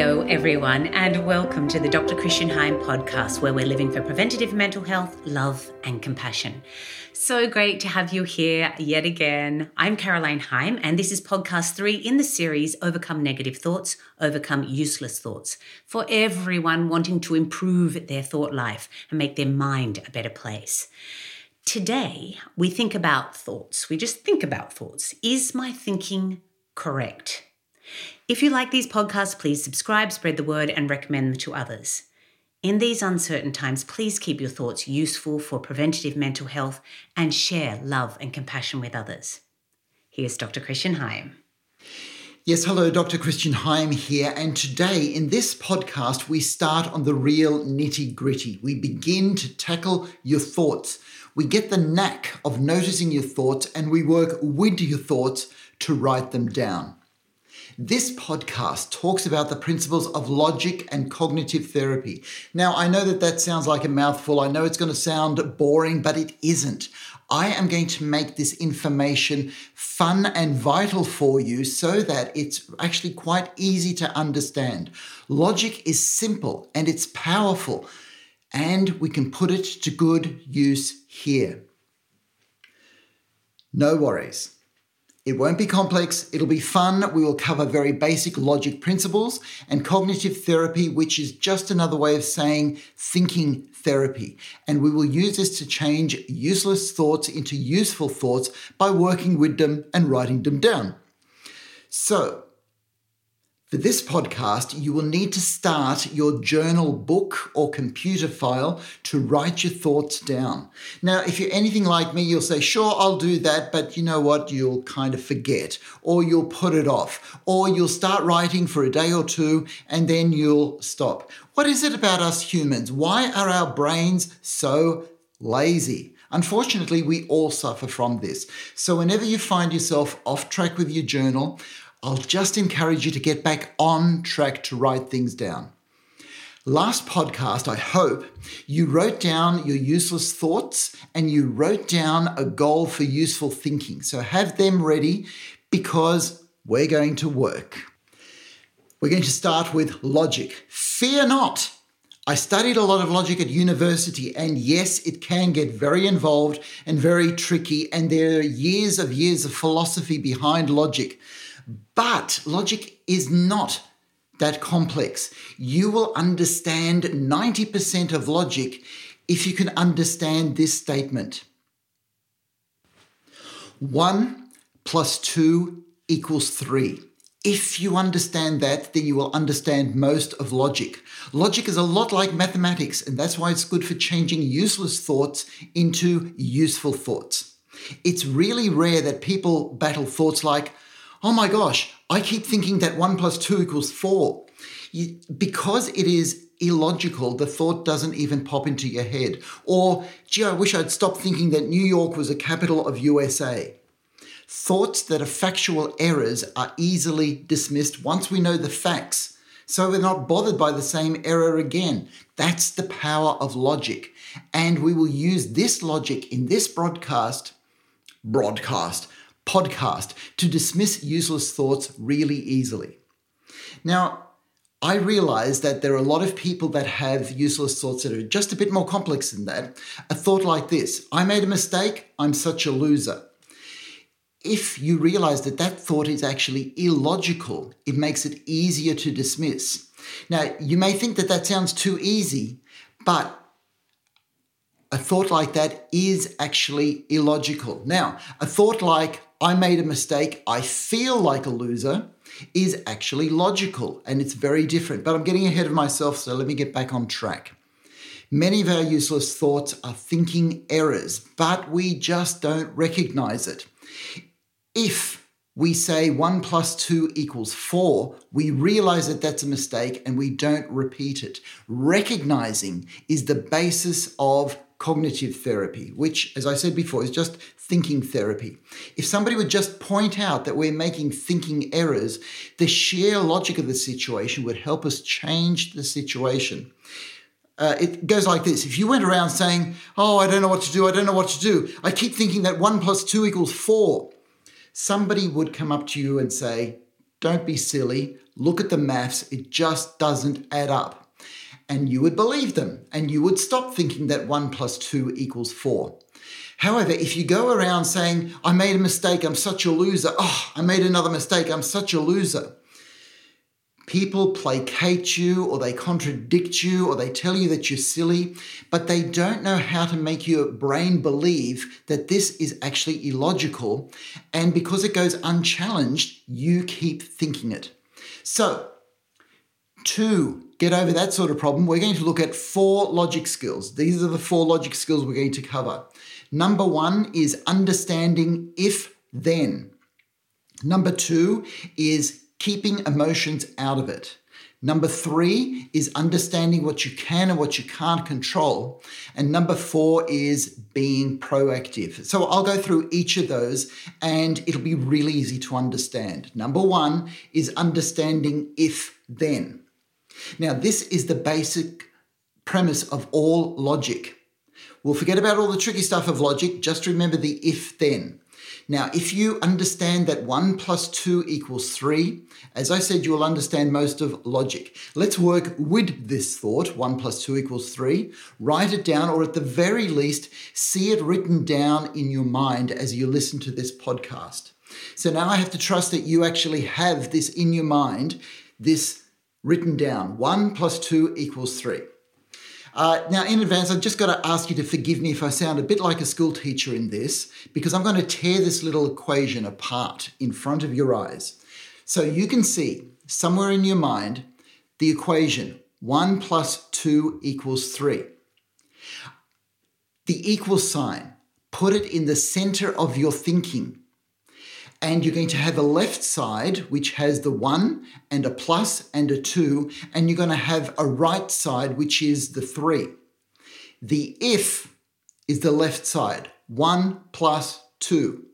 Hello, everyone, and welcome to the Dr. Christian Heim podcast, where we're living for preventative mental health, love, and compassion. So great to have you here yet again. I'm Caroline Heim, and this is podcast three in the series Overcome Negative Thoughts, Overcome Useless Thoughts, for everyone wanting to improve their thought life and make their mind a better place. Today, we think about thoughts. We just think about thoughts. Is my thinking correct? If you like these podcasts, please subscribe, spread the word, and recommend them to others. In these uncertain times, please keep your thoughts useful for preventative mental health and share love and compassion with others. Here's Dr. Christian Heim. Yes, hello, Dr. Christian Heim here. And today in this podcast, we start on the real nitty gritty. We begin to tackle your thoughts. We get the knack of noticing your thoughts and we work with your thoughts to write them down. This podcast talks about the principles of logic and cognitive therapy. Now, I know that that sounds like a mouthful. I know it's going to sound boring, but it isn't. I am going to make this information fun and vital for you so that it's actually quite easy to understand. Logic is simple and it's powerful, and we can put it to good use here. No worries. It won't be complex, it'll be fun. We will cover very basic logic principles and cognitive therapy, which is just another way of saying thinking therapy. And we will use this to change useless thoughts into useful thoughts by working with them and writing them down. So, for this podcast, you will need to start your journal book or computer file to write your thoughts down. Now, if you're anything like me, you'll say, sure, I'll do that, but you know what? You'll kind of forget, or you'll put it off, or you'll start writing for a day or two and then you'll stop. What is it about us humans? Why are our brains so lazy? Unfortunately, we all suffer from this. So, whenever you find yourself off track with your journal, I'll just encourage you to get back on track to write things down. Last podcast, I hope you wrote down your useless thoughts and you wrote down a goal for useful thinking. So have them ready because we're going to work. We're going to start with logic. Fear not. I studied a lot of logic at university, and yes, it can get very involved and very tricky, and there are years of years of philosophy behind logic. But logic is not that complex. You will understand 90% of logic if you can understand this statement 1 plus 2 equals 3. If you understand that, then you will understand most of logic. Logic is a lot like mathematics, and that's why it's good for changing useless thoughts into useful thoughts. It's really rare that people battle thoughts like, oh my gosh, I keep thinking that one plus two equals four. Because it is illogical, the thought doesn't even pop into your head. Or, gee, I wish I'd stopped thinking that New York was the capital of USA. Thoughts that are factual errors are easily dismissed once we know the facts, so we're not bothered by the same error again. That's the power of logic. And we will use this logic in this broadcast, broadcast, podcast to dismiss useless thoughts really easily. Now, I realize that there are a lot of people that have useless thoughts that are just a bit more complex than that. A thought like this I made a mistake, I'm such a loser. If you realize that that thought is actually illogical, it makes it easier to dismiss. Now, you may think that that sounds too easy, but a thought like that is actually illogical. Now, a thought like, I made a mistake, I feel like a loser, is actually logical and it's very different. But I'm getting ahead of myself, so let me get back on track. Many of our useless thoughts are thinking errors, but we just don't recognize it. If we say 1 plus 2 equals 4, we realize that that's a mistake and we don't repeat it. Recognizing is the basis of cognitive therapy, which, as I said before, is just thinking therapy. If somebody would just point out that we're making thinking errors, the sheer logic of the situation would help us change the situation. Uh, it goes like this if you went around saying, Oh, I don't know what to do, I don't know what to do, I keep thinking that one plus two equals four, somebody would come up to you and say, don't be silly. Look at the maths, it just doesn't add up. And you would believe them, and you would stop thinking that 1 plus 2 equals 4. However, if you go around saying, I made a mistake, I'm such a loser, oh, I made another mistake, I'm such a loser, people placate you or they contradict you or they tell you that you're silly, but they don't know how to make your brain believe that this is actually illogical. And because it goes unchallenged, you keep thinking it. So, to get over that sort of problem, we're going to look at four logic skills. These are the four logic skills we're going to cover. Number one is understanding if then. Number two is keeping emotions out of it. Number three is understanding what you can and what you can't control. And number four is being proactive. So I'll go through each of those and it'll be really easy to understand. Number one is understanding if then. Now, this is the basic premise of all logic. We'll forget about all the tricky stuff of logic, just remember the if then. Now, if you understand that 1 plus 2 equals 3, as I said, you will understand most of logic. Let's work with this thought 1 plus 2 equals 3. Write it down, or at the very least, see it written down in your mind as you listen to this podcast. So now I have to trust that you actually have this in your mind, this written down 1 plus 2 equals 3. Uh, now, in advance, I've just got to ask you to forgive me if I sound a bit like a school teacher in this, because I'm going to tear this little equation apart in front of your eyes. So you can see somewhere in your mind the equation 1 plus 2 equals 3. The equal sign, put it in the center of your thinking and you're going to have a left side which has the 1 and a plus and a 2 and you're going to have a right side which is the 3 the if is the left side 1 plus 2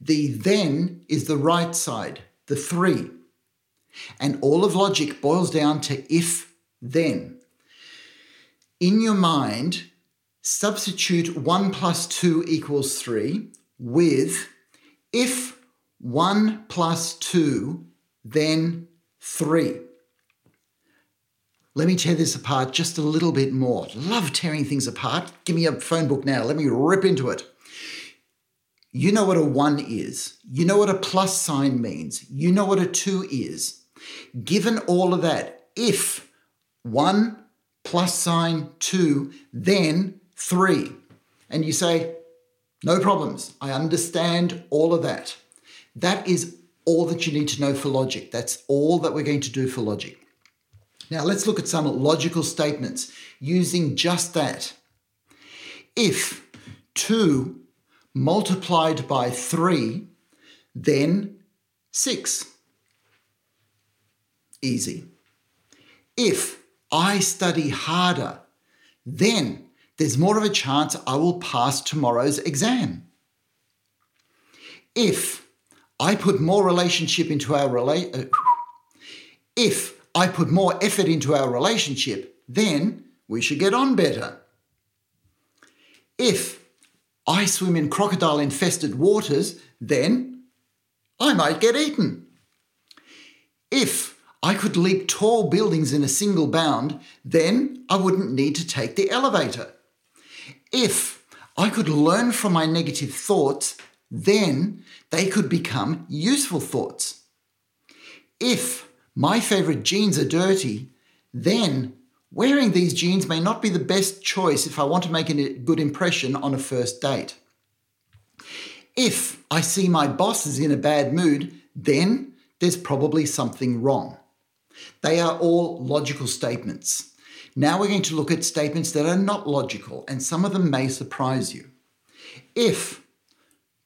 the then is the right side the 3 and all of logic boils down to if then. In your mind substitute 1 plus 2 equals 3 with if 1 plus 2, then 3. Let me tear this apart just a little bit more. Love tearing things apart. Give me a phone book now. Let me rip into it. You know what a 1 is. You know what a plus sign means. You know what a 2 is. Given all of that, if 1 plus sign 2, then 3. And you say, no problems. I understand all of that. That is all that you need to know for logic. That's all that we're going to do for logic. Now let's look at some logical statements using just that. If 2 multiplied by 3, then 6. Easy. If I study harder, then there's more of a chance I will pass tomorrow's exam. If I put more relationship into our uh, if I put more effort into our relationship, then we should get on better. If I swim in crocodile infested waters, then I might get eaten. If I could leap tall buildings in a single bound, then I wouldn't need to take the elevator. If I could learn from my negative thoughts, then they could become useful thoughts. If my favorite jeans are dirty, then wearing these jeans may not be the best choice if I want to make a good impression on a first date. If I see my boss is in a bad mood, then there's probably something wrong. They are all logical statements. Now we're going to look at statements that are not logical, and some of them may surprise you. If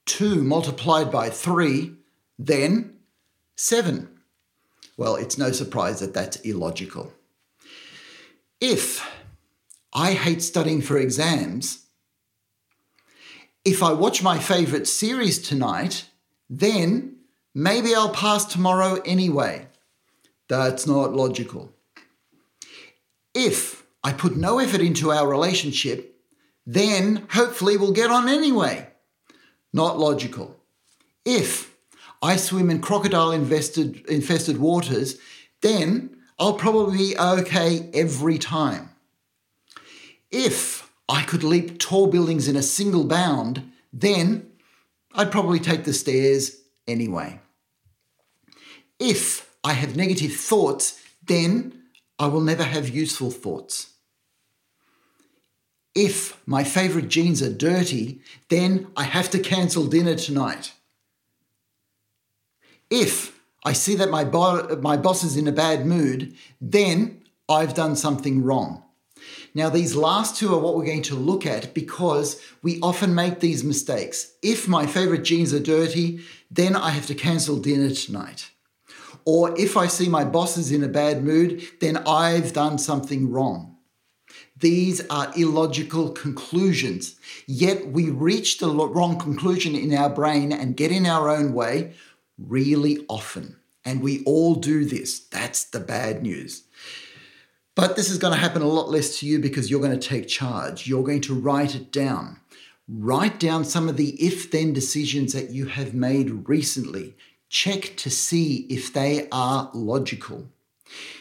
2 multiplied by 3, then 7. Well, it's no surprise that that's illogical. If I hate studying for exams, if I watch my favourite series tonight, then maybe I'll pass tomorrow anyway. That's not logical. If I put no effort into our relationship, then hopefully we'll get on anyway not logical. If I swim in crocodile infested, infested waters, then I'll probably be okay every time. If I could leap tall buildings in a single bound, then I'd probably take the stairs anyway. If I have negative thoughts, then I will never have useful thoughts. If my favourite jeans are dirty, then I have to cancel dinner tonight. If I see that my, bo- my boss is in a bad mood, then I've done something wrong. Now, these last two are what we're going to look at because we often make these mistakes. If my favorite jeans are dirty, then I have to cancel dinner tonight. Or if I see my boss is in a bad mood, then I've done something wrong. These are illogical conclusions. Yet we reach the wrong conclusion in our brain and get in our own way really often. And we all do this. That's the bad news. But this is going to happen a lot less to you because you're going to take charge. You're going to write it down. Write down some of the if then decisions that you have made recently. Check to see if they are logical.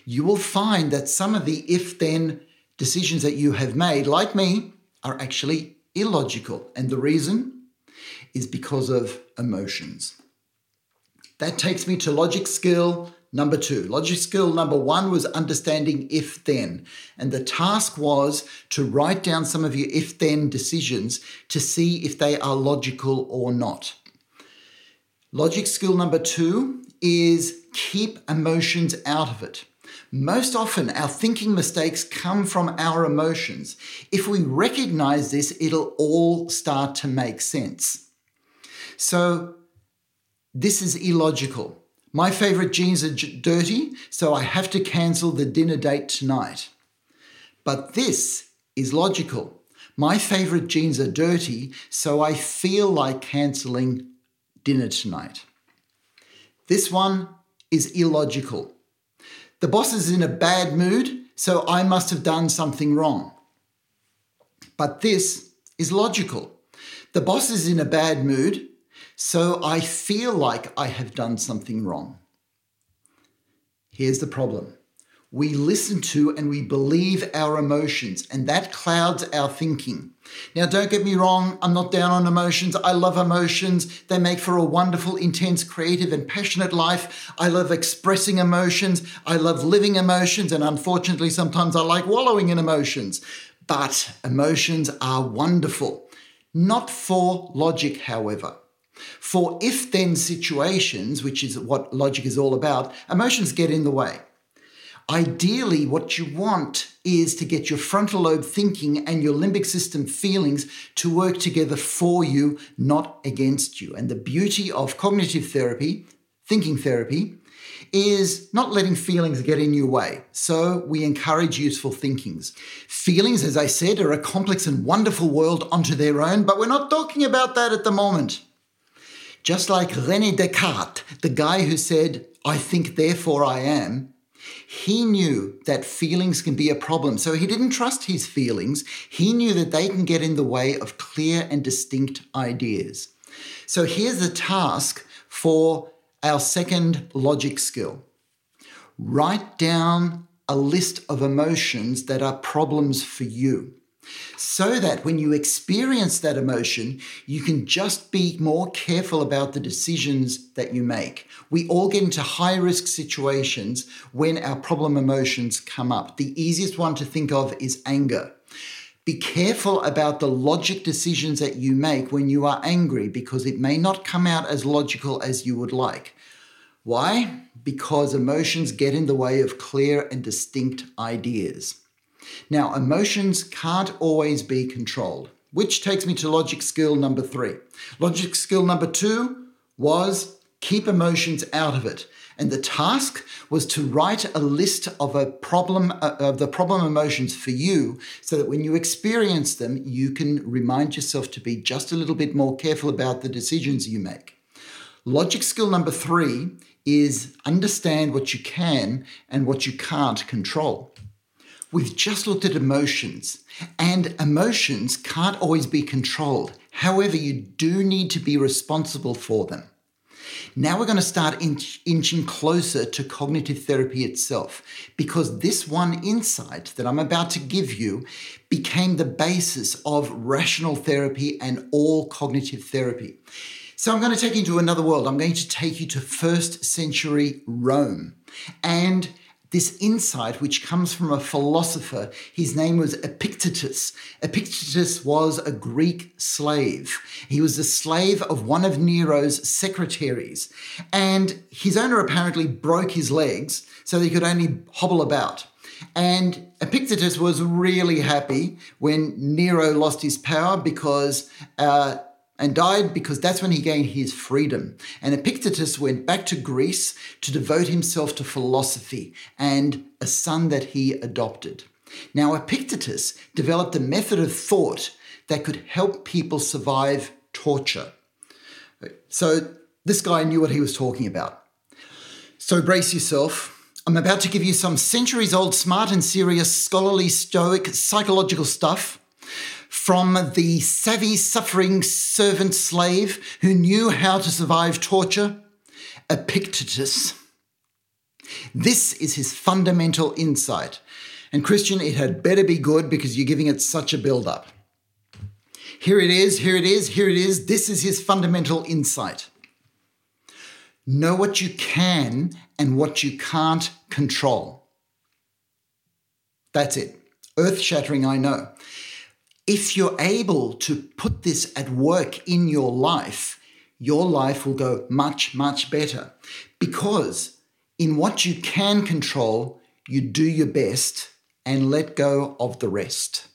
You will find that some of the if then decisions that you have made, like me, are actually illogical. And the reason is because of emotions. That takes me to logic skill Number two, logic skill number one was understanding if then. And the task was to write down some of your if then decisions to see if they are logical or not. Logic skill number two is keep emotions out of it. Most often, our thinking mistakes come from our emotions. If we recognize this, it'll all start to make sense. So, this is illogical. My favorite jeans are j- dirty, so I have to cancel the dinner date tonight. But this is logical. My favorite jeans are dirty, so I feel like canceling dinner tonight. This one is illogical. The boss is in a bad mood, so I must have done something wrong. But this is logical. The boss is in a bad mood, so I feel like I have done something wrong. Here's the problem we listen to and we believe our emotions, and that clouds our thinking. Now, don't get me wrong, I'm not down on emotions. I love emotions. They make for a wonderful, intense, creative, and passionate life. I love expressing emotions. I love living emotions, and unfortunately, sometimes I like wallowing in emotions. But emotions are wonderful. Not for logic, however. For if then situations, which is what logic is all about, emotions get in the way. Ideally, what you want is to get your frontal lobe thinking and your limbic system feelings to work together for you, not against you. And the beauty of cognitive therapy, thinking therapy, is not letting feelings get in your way. So we encourage useful thinkings. Feelings, as I said, are a complex and wonderful world onto their own, but we're not talking about that at the moment. Just like Rene Descartes, the guy who said, I think, therefore I am, he knew that feelings can be a problem. So he didn't trust his feelings. He knew that they can get in the way of clear and distinct ideas. So here's the task for our second logic skill write down a list of emotions that are problems for you so that when you experience that emotion, you can just be more careful about the decisions that you make. We all get into high risk situations when our problem emotions come up. The easiest one to think of is anger. Be careful about the logic decisions that you make when you are angry because it may not come out as logical as you would like. Why? Because emotions get in the way of clear and distinct ideas. Now, emotions can't always be controlled, which takes me to logic skill number three. Logic skill number two was keep emotions out of it. And the task was to write a list of a problem uh, of the problem emotions for you so that when you experience them you can remind yourself to be just a little bit more careful about the decisions you make. Logic skill number 3 is understand what you can and what you can't control. We've just looked at emotions, and emotions can't always be controlled. However, you do need to be responsible for them. Now we're going to start inch, inching closer to cognitive therapy itself because this one insight that I'm about to give you became the basis of rational therapy and all cognitive therapy. So I'm going to take you into another world. I'm going to take you to first century Rome. And this insight, which comes from a philosopher. His name was Epictetus. Epictetus was a Greek slave. He was the slave of one of Nero's secretaries. And his owner apparently broke his legs so that he could only hobble about. And Epictetus was really happy when Nero lost his power because uh, and died because that's when he gained his freedom. And Epictetus went back to Greece to devote himself to philosophy and a son that he adopted. Now, Epictetus developed a method of thought that could help people survive torture. So, this guy knew what he was talking about. So, brace yourself. I'm about to give you some centuries old, smart and serious, scholarly, stoic, psychological stuff from the savvy, suffering servant slave who knew how to survive torture, Epictetus. This is his fundamental insight. And Christian, it had better be good because you're giving it such a build up. Here it is, here it is, here it is. This is his fundamental insight. Know what you can and what you can't control. That's it. Earth shattering, I know if you're able to put this at work in your life, your life will go much, much better. Because in what you can control, you do your best and let go of the rest.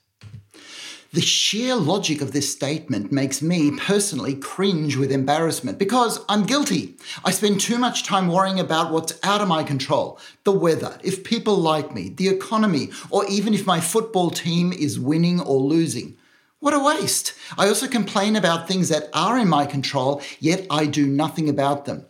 The sheer logic of this statement makes me personally cringe with embarrassment because I'm guilty. I spend too much time worrying about what's out of my control the weather, if people like me, the economy, or even if my football team is winning or losing. What a waste. I also complain about things that are in my control, yet I do nothing about them.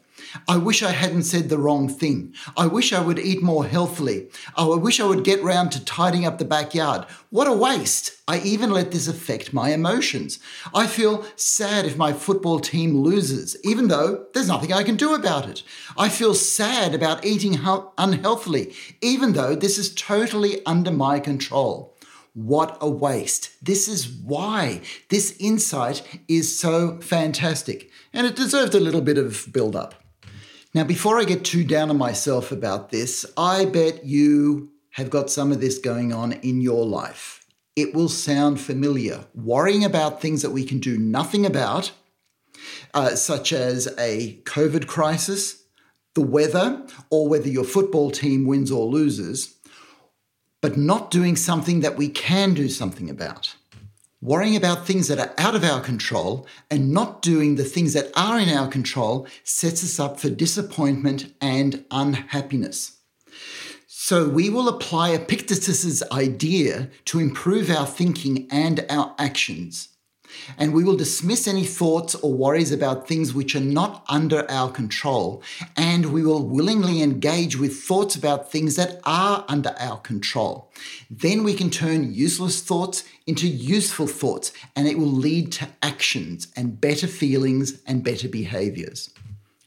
I wish I hadn't said the wrong thing. I wish I would eat more healthily. Oh, I wish I would get round to tidying up the backyard. What a waste. I even let this affect my emotions. I feel sad if my football team loses, even though there's nothing I can do about it. I feel sad about eating unhealthily, even though this is totally under my control. What a waste. This is why this insight is so fantastic. And it deserved a little bit of build up. Now, before I get too down on myself about this, I bet you have got some of this going on in your life. It will sound familiar. Worrying about things that we can do nothing about, uh, such as a COVID crisis, the weather, or whether your football team wins or loses, but not doing something that we can do something about worrying about things that are out of our control and not doing the things that are in our control sets us up for disappointment and unhappiness. So we will apply Epictetus's idea to improve our thinking and our actions and we will dismiss any thoughts or worries about things which are not under our control, and we will willingly engage with thoughts about things that are under our control. Then we can turn useless thoughts into useful thoughts, and it will lead to actions and better feelings and better behaviors.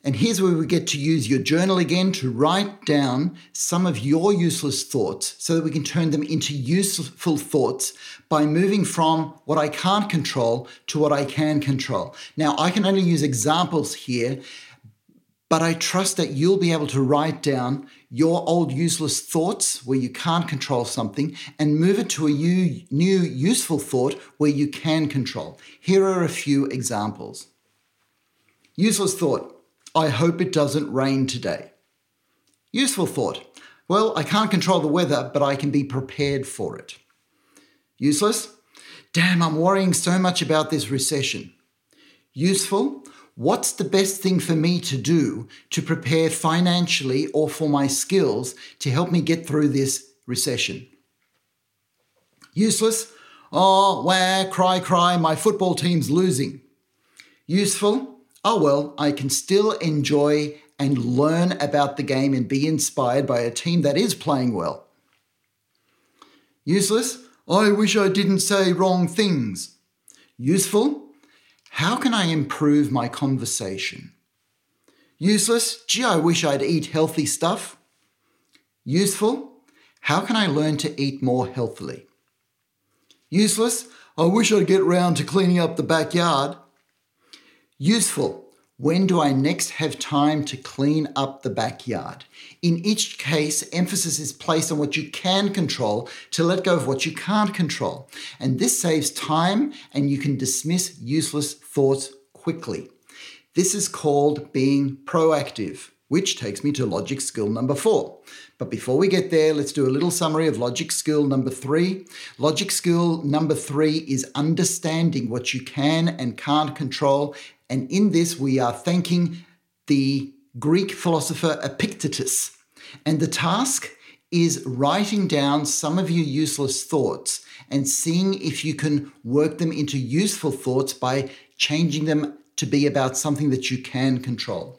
And here's where we get to use your journal again to write down some of your useless thoughts so that we can turn them into useful thoughts by moving from what I can't control to what I can control. Now, I can only use examples here, but I trust that you'll be able to write down your old useless thoughts where you can't control something and move it to a new, useful thought where you can control. Here are a few examples. Useless thought. I hope it doesn't rain today. Useful thought. Well, I can't control the weather, but I can be prepared for it. Useless? Damn, I'm worrying so much about this recession. Useful? What's the best thing for me to do to prepare financially or for my skills to help me get through this recession? Useless? Oh, wah, cry, cry, my football team's losing. Useful? Oh well, I can still enjoy and learn about the game and be inspired by a team that is playing well. Useless? I wish I didn't say wrong things. Useful? How can I improve my conversation? Useless? Gee, I wish I'd eat healthy stuff. Useful? How can I learn to eat more healthily? Useless? I wish I'd get round to cleaning up the backyard. Useful? When do I next have time to clean up the backyard? In each case, emphasis is placed on what you can control to let go of what you can't control. And this saves time and you can dismiss useless thoughts quickly. This is called being proactive, which takes me to logic skill number four. But before we get there, let's do a little summary of logic skill number three. Logic skill number three is understanding what you can and can't control and in this, we are thanking the Greek philosopher Epictetus. And the task is writing down some of your useless thoughts and seeing if you can work them into useful thoughts by changing them to be about something that you can control.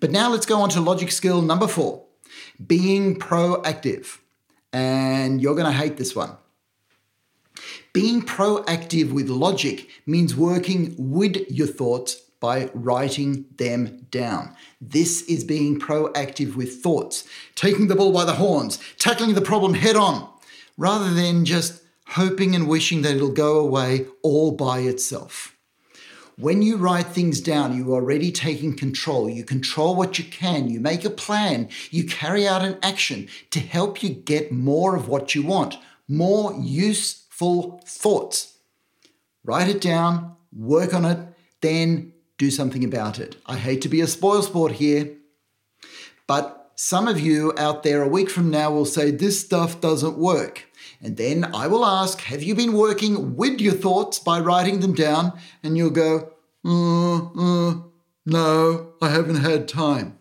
But now let's go on to logic skill number four being proactive. And you're going to hate this one. Being proactive with logic means working with your thoughts by writing them down. This is being proactive with thoughts, taking the bull by the horns, tackling the problem head on, rather than just hoping and wishing that it'll go away all by itself. When you write things down, you are already taking control. You control what you can. You make a plan. You carry out an action to help you get more of what you want, more use full thoughts. Write it down, work on it, then do something about it. I hate to be a spoil sport here, but some of you out there a week from now will say, This stuff doesn't work. And then I will ask, Have you been working with your thoughts by writing them down? And you'll go, uh, uh, No, I haven't had time.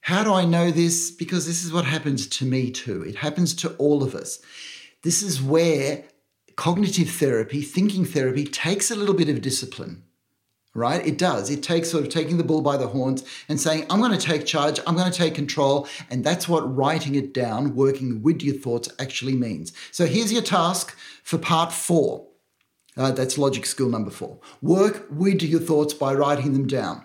How do I know this? Because this is what happens to me too. It happens to all of us. This is where cognitive therapy, thinking therapy, takes a little bit of discipline, right? It does. It takes sort of taking the bull by the horns and saying, I'm going to take charge, I'm going to take control. And that's what writing it down, working with your thoughts, actually means. So here's your task for part four. Uh, that's logic skill number four. Work with your thoughts by writing them down.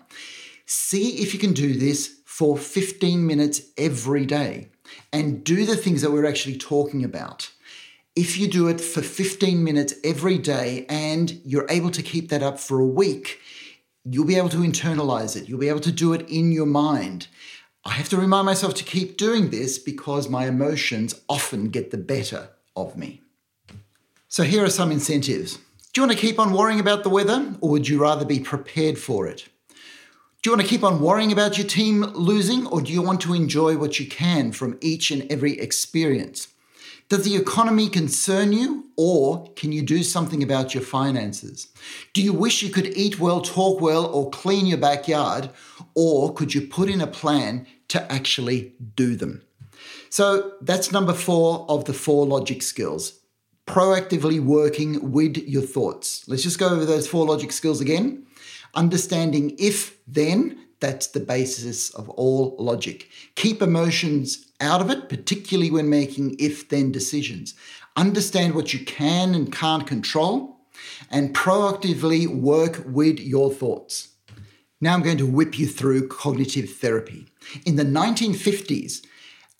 See if you can do this for 15 minutes every day and do the things that we're actually talking about if you do it for 15 minutes every day and you're able to keep that up for a week, you'll be able to internalize it. You'll be able to do it in your mind. I have to remind myself to keep doing this because my emotions often get the better of me. So, here are some incentives. Do you want to keep on worrying about the weather or would you rather be prepared for it? Do you want to keep on worrying about your team losing or do you want to enjoy what you can from each and every experience? Does the economy concern you, or can you do something about your finances? Do you wish you could eat well, talk well, or clean your backyard, or could you put in a plan to actually do them? So that's number four of the four logic skills proactively working with your thoughts. Let's just go over those four logic skills again. Understanding if then, that's the basis of all logic. Keep emotions out of it, particularly when making if then decisions. Understand what you can and can't control, and proactively work with your thoughts. Now I'm going to whip you through cognitive therapy. In the 1950s,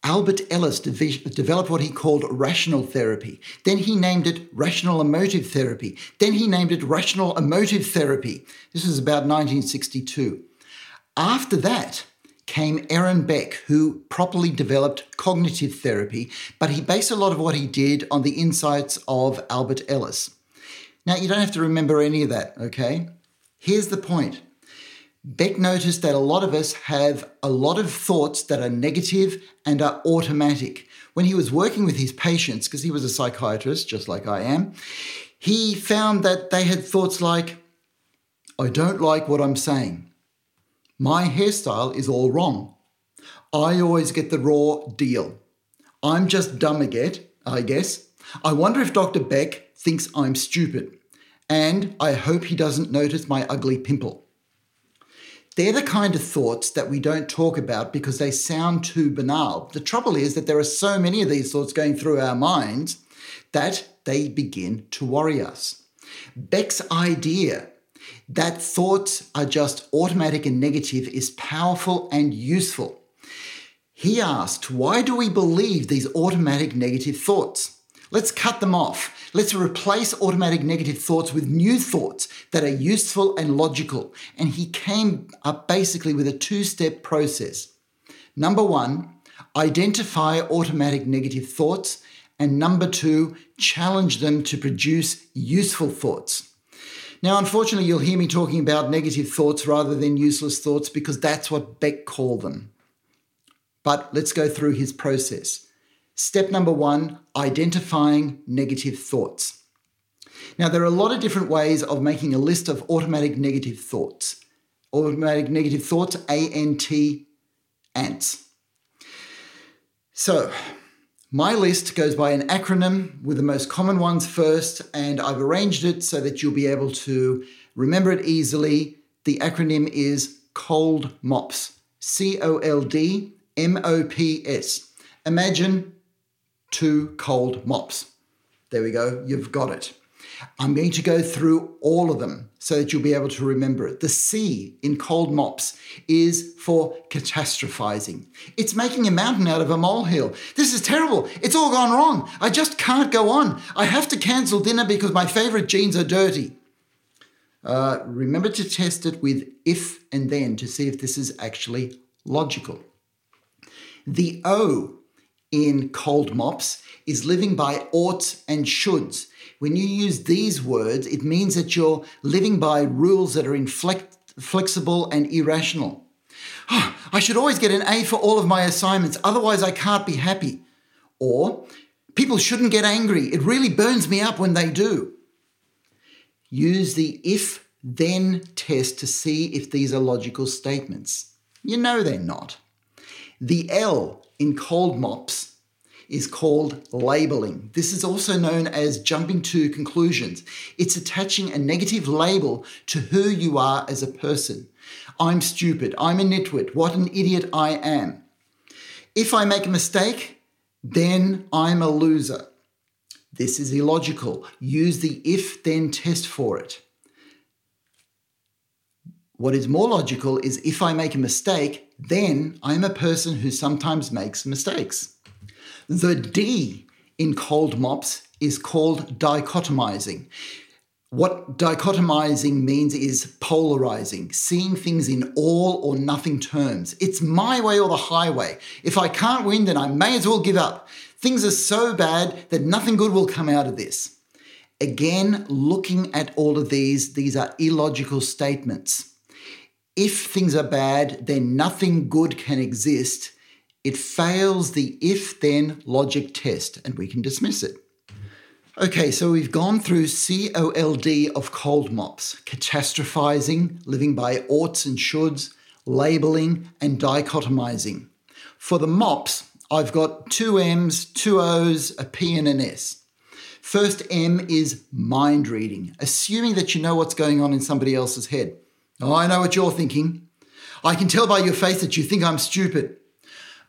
Albert Ellis de- developed what he called rational therapy. Then he named it rational emotive therapy. Then he named it rational emotive therapy. This was about 1962. After that, came Aaron Beck, who properly developed cognitive therapy, but he based a lot of what he did on the insights of Albert Ellis. Now, you don't have to remember any of that, okay? Here's the point Beck noticed that a lot of us have a lot of thoughts that are negative and are automatic. When he was working with his patients, because he was a psychiatrist, just like I am, he found that they had thoughts like, I don't like what I'm saying. My hairstyle is all wrong. I always get the raw deal. I'm just dumb again, I guess. I wonder if Dr. Beck thinks I'm stupid. And I hope he doesn't notice my ugly pimple. They're the kind of thoughts that we don't talk about because they sound too banal. The trouble is that there are so many of these thoughts going through our minds that they begin to worry us. Beck's idea that thoughts are just automatic and negative is powerful and useful. He asked, Why do we believe these automatic negative thoughts? Let's cut them off. Let's replace automatic negative thoughts with new thoughts that are useful and logical. And he came up basically with a two step process. Number one, identify automatic negative thoughts. And number two, challenge them to produce useful thoughts. Now, unfortunately, you'll hear me talking about negative thoughts rather than useless thoughts because that's what Beck called them. But let's go through his process. Step number one identifying negative thoughts. Now, there are a lot of different ways of making a list of automatic negative thoughts. Automatic negative thoughts, ANT, ants. So, my list goes by an acronym with the most common ones first, and I've arranged it so that you'll be able to remember it easily. The acronym is COLD MOPS, C O L D M O P S. Imagine two cold mops. There we go, you've got it. I'm going to go through all of them so that you'll be able to remember it. The C in cold mops is for catastrophizing. It's making a mountain out of a molehill. This is terrible. It's all gone wrong. I just can't go on. I have to cancel dinner because my favorite jeans are dirty. Uh, remember to test it with if and then to see if this is actually logical. The O in cold mops is living by oughts and shoulds. When you use these words, it means that you're living by rules that are inflexible and irrational. Oh, I should always get an A for all of my assignments, otherwise, I can't be happy. Or, people shouldn't get angry. It really burns me up when they do. Use the if then test to see if these are logical statements. You know they're not. The L in cold mops is called labeling. This is also known as jumping to conclusions. It's attaching a negative label to who you are as a person. I'm stupid. I'm a nitwit. What an idiot I am. If I make a mistake, then I'm a loser. This is illogical. Use the if then test for it. What is more logical is if I make a mistake, then I'm a person who sometimes makes mistakes. The D in cold mops is called dichotomizing. What dichotomizing means is polarizing, seeing things in all or nothing terms. It's my way or the highway. If I can't win, then I may as well give up. Things are so bad that nothing good will come out of this. Again, looking at all of these, these are illogical statements if things are bad, then nothing good can exist. It fails the if then logic test, and we can dismiss it. Okay, so we've gone through COLD of cold mops catastrophizing, living by oughts and shoulds, labeling, and dichotomizing. For the mops, I've got two M's, two O's, a P, and an S. First M is mind reading, assuming that you know what's going on in somebody else's head. Oh, I know what you're thinking. I can tell by your face that you think I'm stupid.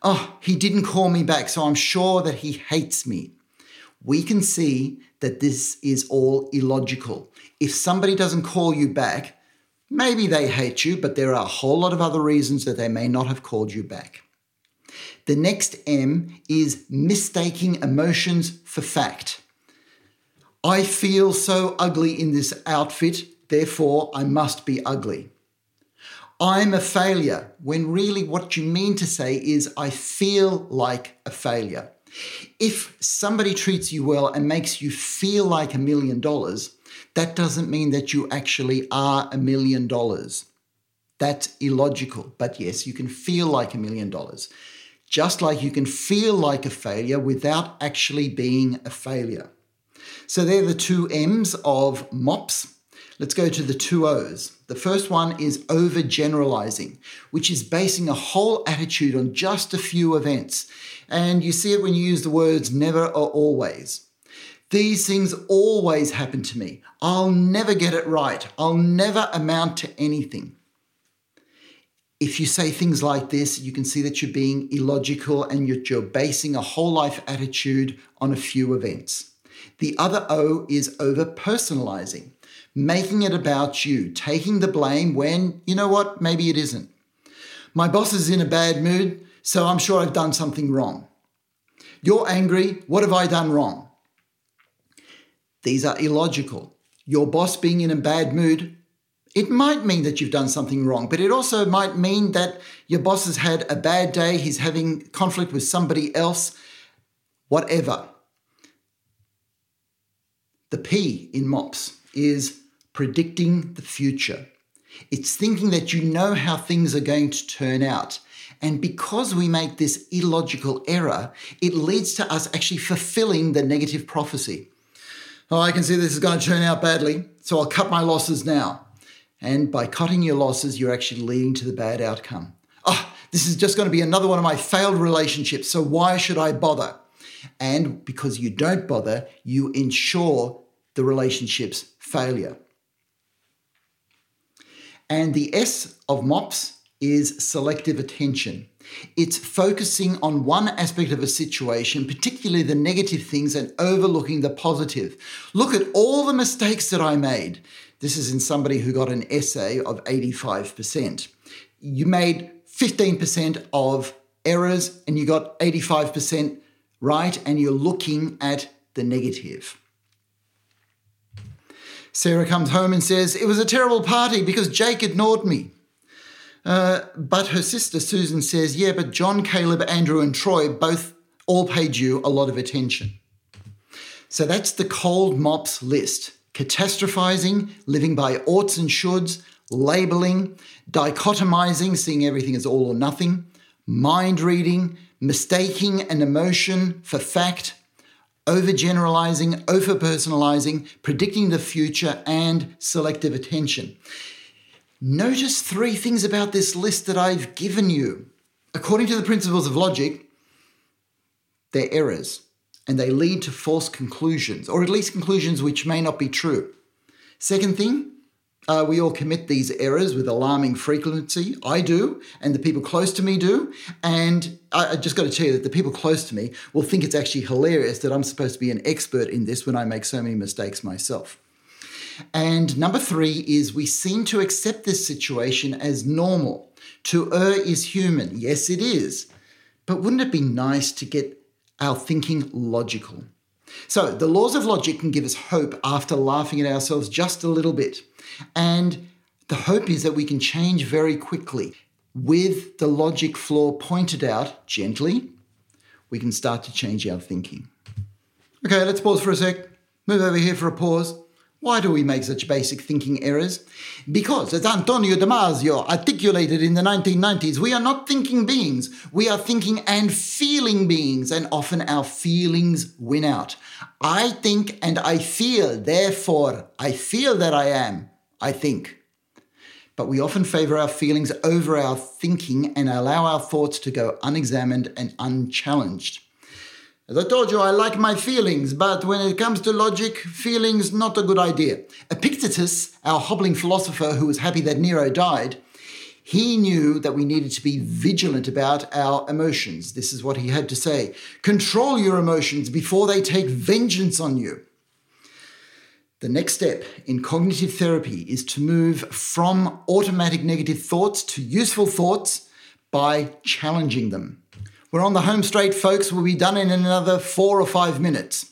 Oh, he didn't call me back, so I'm sure that he hates me. We can see that this is all illogical. If somebody doesn't call you back, maybe they hate you, but there are a whole lot of other reasons that they may not have called you back. The next M is mistaking emotions for fact. I feel so ugly in this outfit therefore I must be ugly. I'm a failure, when really what you mean to say is, I feel like a failure. If somebody treats you well and makes you feel like a million dollars, that doesn't mean that you actually are a million dollars. That's illogical. But yes, you can feel like a million dollars. Just like you can feel like a failure without actually being a failure. So they're the two M's of MOPS Let's go to the two O's. The first one is overgeneralizing, which is basing a whole attitude on just a few events. And you see it when you use the words never or always. These things always happen to me. I'll never get it right. I'll never amount to anything. If you say things like this, you can see that you're being illogical and you're basing a whole life attitude on a few events. The other O is over personalizing making it about you, taking the blame when, you know what, maybe it isn't. My boss is in a bad mood, so I'm sure I've done something wrong. You're angry, what have I done wrong? These are illogical. Your boss being in a bad mood, it might mean that you've done something wrong, but it also might mean that your boss has had a bad day, he's having conflict with somebody else, whatever. The P in MOPS is predicting the future. It's thinking that you know how things are going to turn out. And because we make this illogical error, it leads to us actually fulfilling the negative prophecy. Oh, I can see this is going to turn out badly, so I'll cut my losses now. And by cutting your losses, you're actually leading to the bad outcome. Oh, this is just going to be another one of my failed relationships, so why should I bother? And because you don't bother, you ensure the relationship's failure. And the S of MOPS is selective attention. It's focusing on one aspect of a situation, particularly the negative things, and overlooking the positive. Look at all the mistakes that I made. This is in somebody who got an essay of 85%. You made 15% of errors and you got 85% right, and you're looking at the negative. Sarah comes home and says, It was a terrible party because Jake ignored me. Uh, but her sister Susan says, Yeah, but John, Caleb, Andrew, and Troy both all paid you a lot of attention. So that's the cold mops list catastrophizing, living by oughts and shoulds, labeling, dichotomizing, seeing everything as all or nothing, mind reading, mistaking an emotion for fact, overgeneralizing, overpersonalizing, predicting the future, and selective attention. Notice three things about this list that I've given you. According to the principles of logic, they're errors and they lead to false conclusions, or at least conclusions which may not be true. Second thing, uh, we all commit these errors with alarming frequency. I do, and the people close to me do. And I, I just got to tell you that the people close to me will think it's actually hilarious that I'm supposed to be an expert in this when I make so many mistakes myself. And number three is we seem to accept this situation as normal. To err is human. Yes, it is. But wouldn't it be nice to get our thinking logical? So, the laws of logic can give us hope after laughing at ourselves just a little bit. And the hope is that we can change very quickly. With the logic flaw pointed out gently, we can start to change our thinking. Okay, let's pause for a sec. Move over here for a pause. Why do we make such basic thinking errors? Because, as Antonio Damasio articulated in the 1990s, we are not thinking beings, we are thinking and feeling beings, and often our feelings win out. I think and I feel, therefore, I feel that I am. I think. But we often favor our feelings over our thinking and allow our thoughts to go unexamined and unchallenged. As I told you, I like my feelings, but when it comes to logic, feelings not a good idea. Epictetus, our hobbling philosopher who was happy that Nero died, he knew that we needed to be vigilant about our emotions. This is what he had to say Control your emotions before they take vengeance on you. The next step in cognitive therapy is to move from automatic negative thoughts to useful thoughts by challenging them. We're on the home straight, folks. We'll be done in another four or five minutes.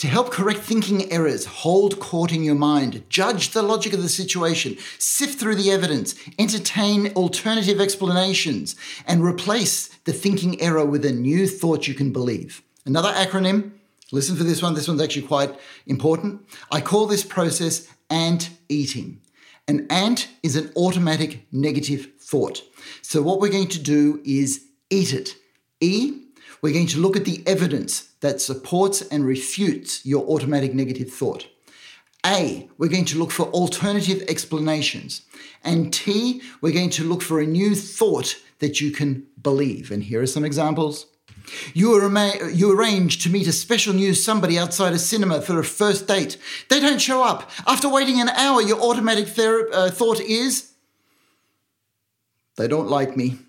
To help correct thinking errors, hold court in your mind, judge the logic of the situation, sift through the evidence, entertain alternative explanations, and replace the thinking error with a new thought you can believe. Another acronym Listen for this one. This one's actually quite important. I call this process ant eating. An ant is an automatic negative thought. So, what we're going to do is eat it. E, we're going to look at the evidence that supports and refutes your automatic negative thought. A, we're going to look for alternative explanations. And T, we're going to look for a new thought that you can believe. And here are some examples. You, arra- you arrange to meet a special news somebody outside a cinema for a first date. They don't show up. After waiting an hour, your automatic uh, thought is, they don't like me.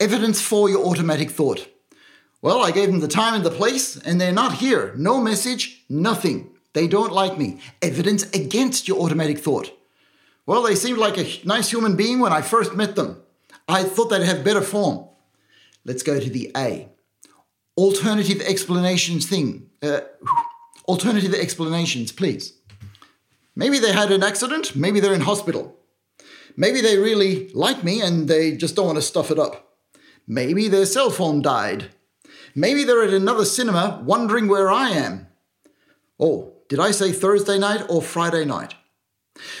Evidence for your automatic thought. Well, I gave them the time and the place, and they're not here. No message, nothing. They don't like me. Evidence against your automatic thought. Well, they seemed like a nice human being when I first met them. I thought they'd have better form. Let's go to the A. Alternative explanations thing. Uh, alternative explanations, please. Maybe they had an accident. Maybe they're in hospital. Maybe they really like me and they just don't want to stuff it up. Maybe their cell phone died. Maybe they're at another cinema wondering where I am. Oh, did I say Thursday night or Friday night?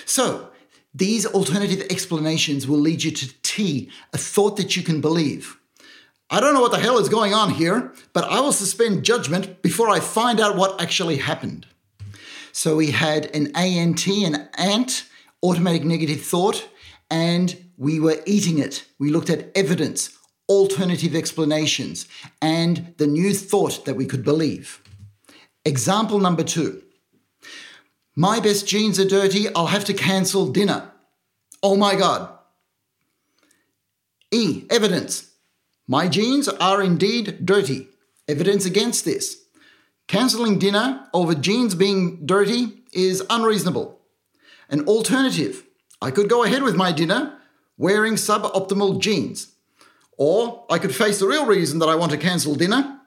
So, these alternative explanations will lead you to T, a thought that you can believe. I don't know what the hell is going on here, but I will suspend judgment before I find out what actually happened. So we had an ANT, an ant, automatic negative thought, and we were eating it. We looked at evidence, alternative explanations, and the new thought that we could believe. Example number two My best jeans are dirty, I'll have to cancel dinner. Oh my God. E, evidence. My jeans are indeed dirty. Evidence against this. Cancelling dinner over jeans being dirty is unreasonable. An alternative. I could go ahead with my dinner wearing suboptimal jeans. Or I could face the real reason that I want to cancel dinner.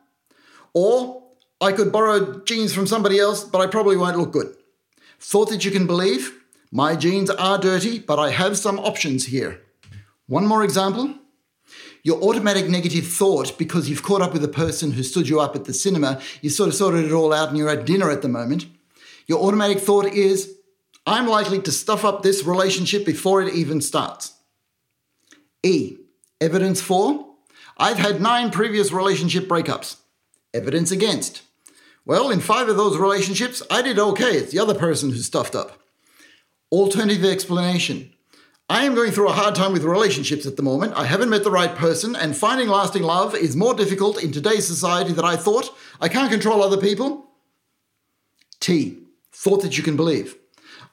Or I could borrow jeans from somebody else, but I probably won't look good. Thought that you can believe? My jeans are dirty, but I have some options here. One more example. Your automatic negative thought, because you've caught up with a person who stood you up at the cinema, you sort of sorted it all out and you're at dinner at the moment. Your automatic thought is, I'm likely to stuff up this relationship before it even starts. E. Evidence for, I've had nine previous relationship breakups. Evidence against. Well, in five of those relationships, I did okay. It's the other person who stuffed up. Alternative explanation. I am going through a hard time with relationships at the moment. I haven't met the right person, and finding lasting love is more difficult in today's society than I thought. I can't control other people. T. Thought that you can believe.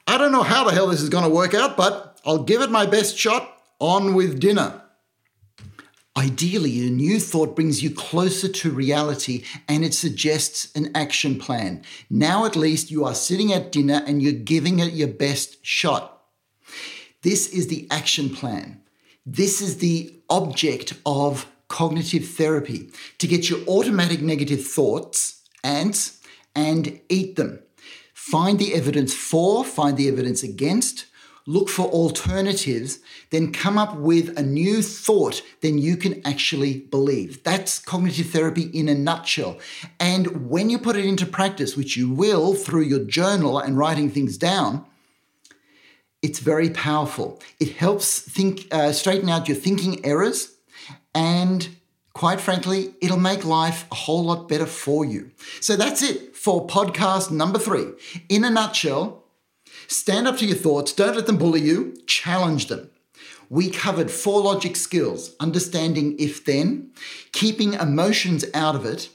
I don't know how the hell this is going to work out, but I'll give it my best shot. On with dinner. Ideally, a new thought brings you closer to reality and it suggests an action plan. Now, at least, you are sitting at dinner and you're giving it your best shot. This is the action plan. This is the object of cognitive therapy to get your automatic negative thoughts, ants, and eat them. Find the evidence for, find the evidence against, look for alternatives, then come up with a new thought, then you can actually believe. That's cognitive therapy in a nutshell. And when you put it into practice, which you will through your journal and writing things down, it's very powerful. It helps think uh, straighten out your thinking errors and quite frankly, it'll make life a whole lot better for you. So that's it for podcast number three. In a nutshell, Stand up to your thoughts, don't let them bully you, challenge them. We covered four logic skills understanding if then, keeping emotions out of it,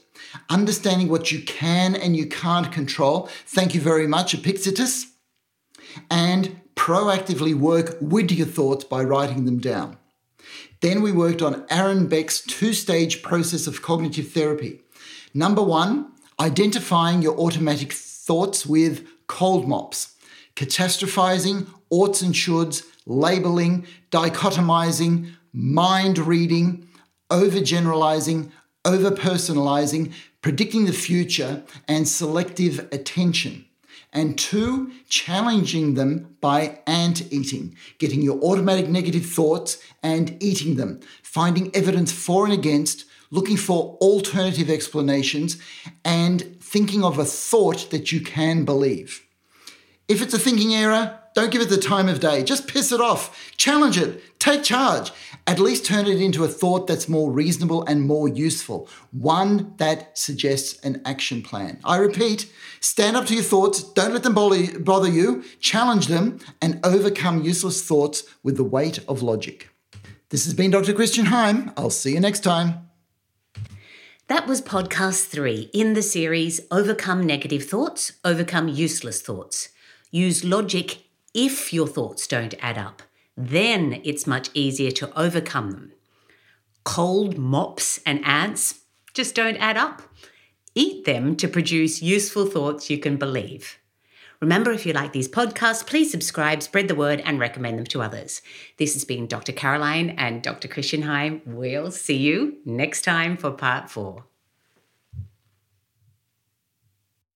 understanding what you can and you can't control. Thank you very much, Epictetus. And proactively work with your thoughts by writing them down. Then we worked on Aaron Beck's two stage process of cognitive therapy. Number one, identifying your automatic thoughts with cold mops catastrophizing, oughts and shoulds, labeling, dichotomizing, mind reading, overgeneralizing, overpersonalizing, predicting the future, and selective attention. And two, challenging them by ant eating, getting your automatic negative thoughts and eating them, finding evidence for and against, looking for alternative explanations, and thinking of a thought that you can believe. If it's a thinking error, don't give it the time of day. Just piss it off. Challenge it. Take charge. At least turn it into a thought that's more reasonable and more useful. One that suggests an action plan. I repeat, stand up to your thoughts. Don't let them bother you. Challenge them and overcome useless thoughts with the weight of logic. This has been Dr. Christian Heim. I'll see you next time. That was podcast three in the series Overcome Negative Thoughts, Overcome Useless Thoughts. Use logic if your thoughts don't add up. Then it's much easier to overcome them. Cold mops and ants just don't add up. Eat them to produce useful thoughts you can believe. Remember, if you like these podcasts, please subscribe, spread the word, and recommend them to others. This has been Dr. Caroline and Dr. Christian Heim. We'll see you next time for part four.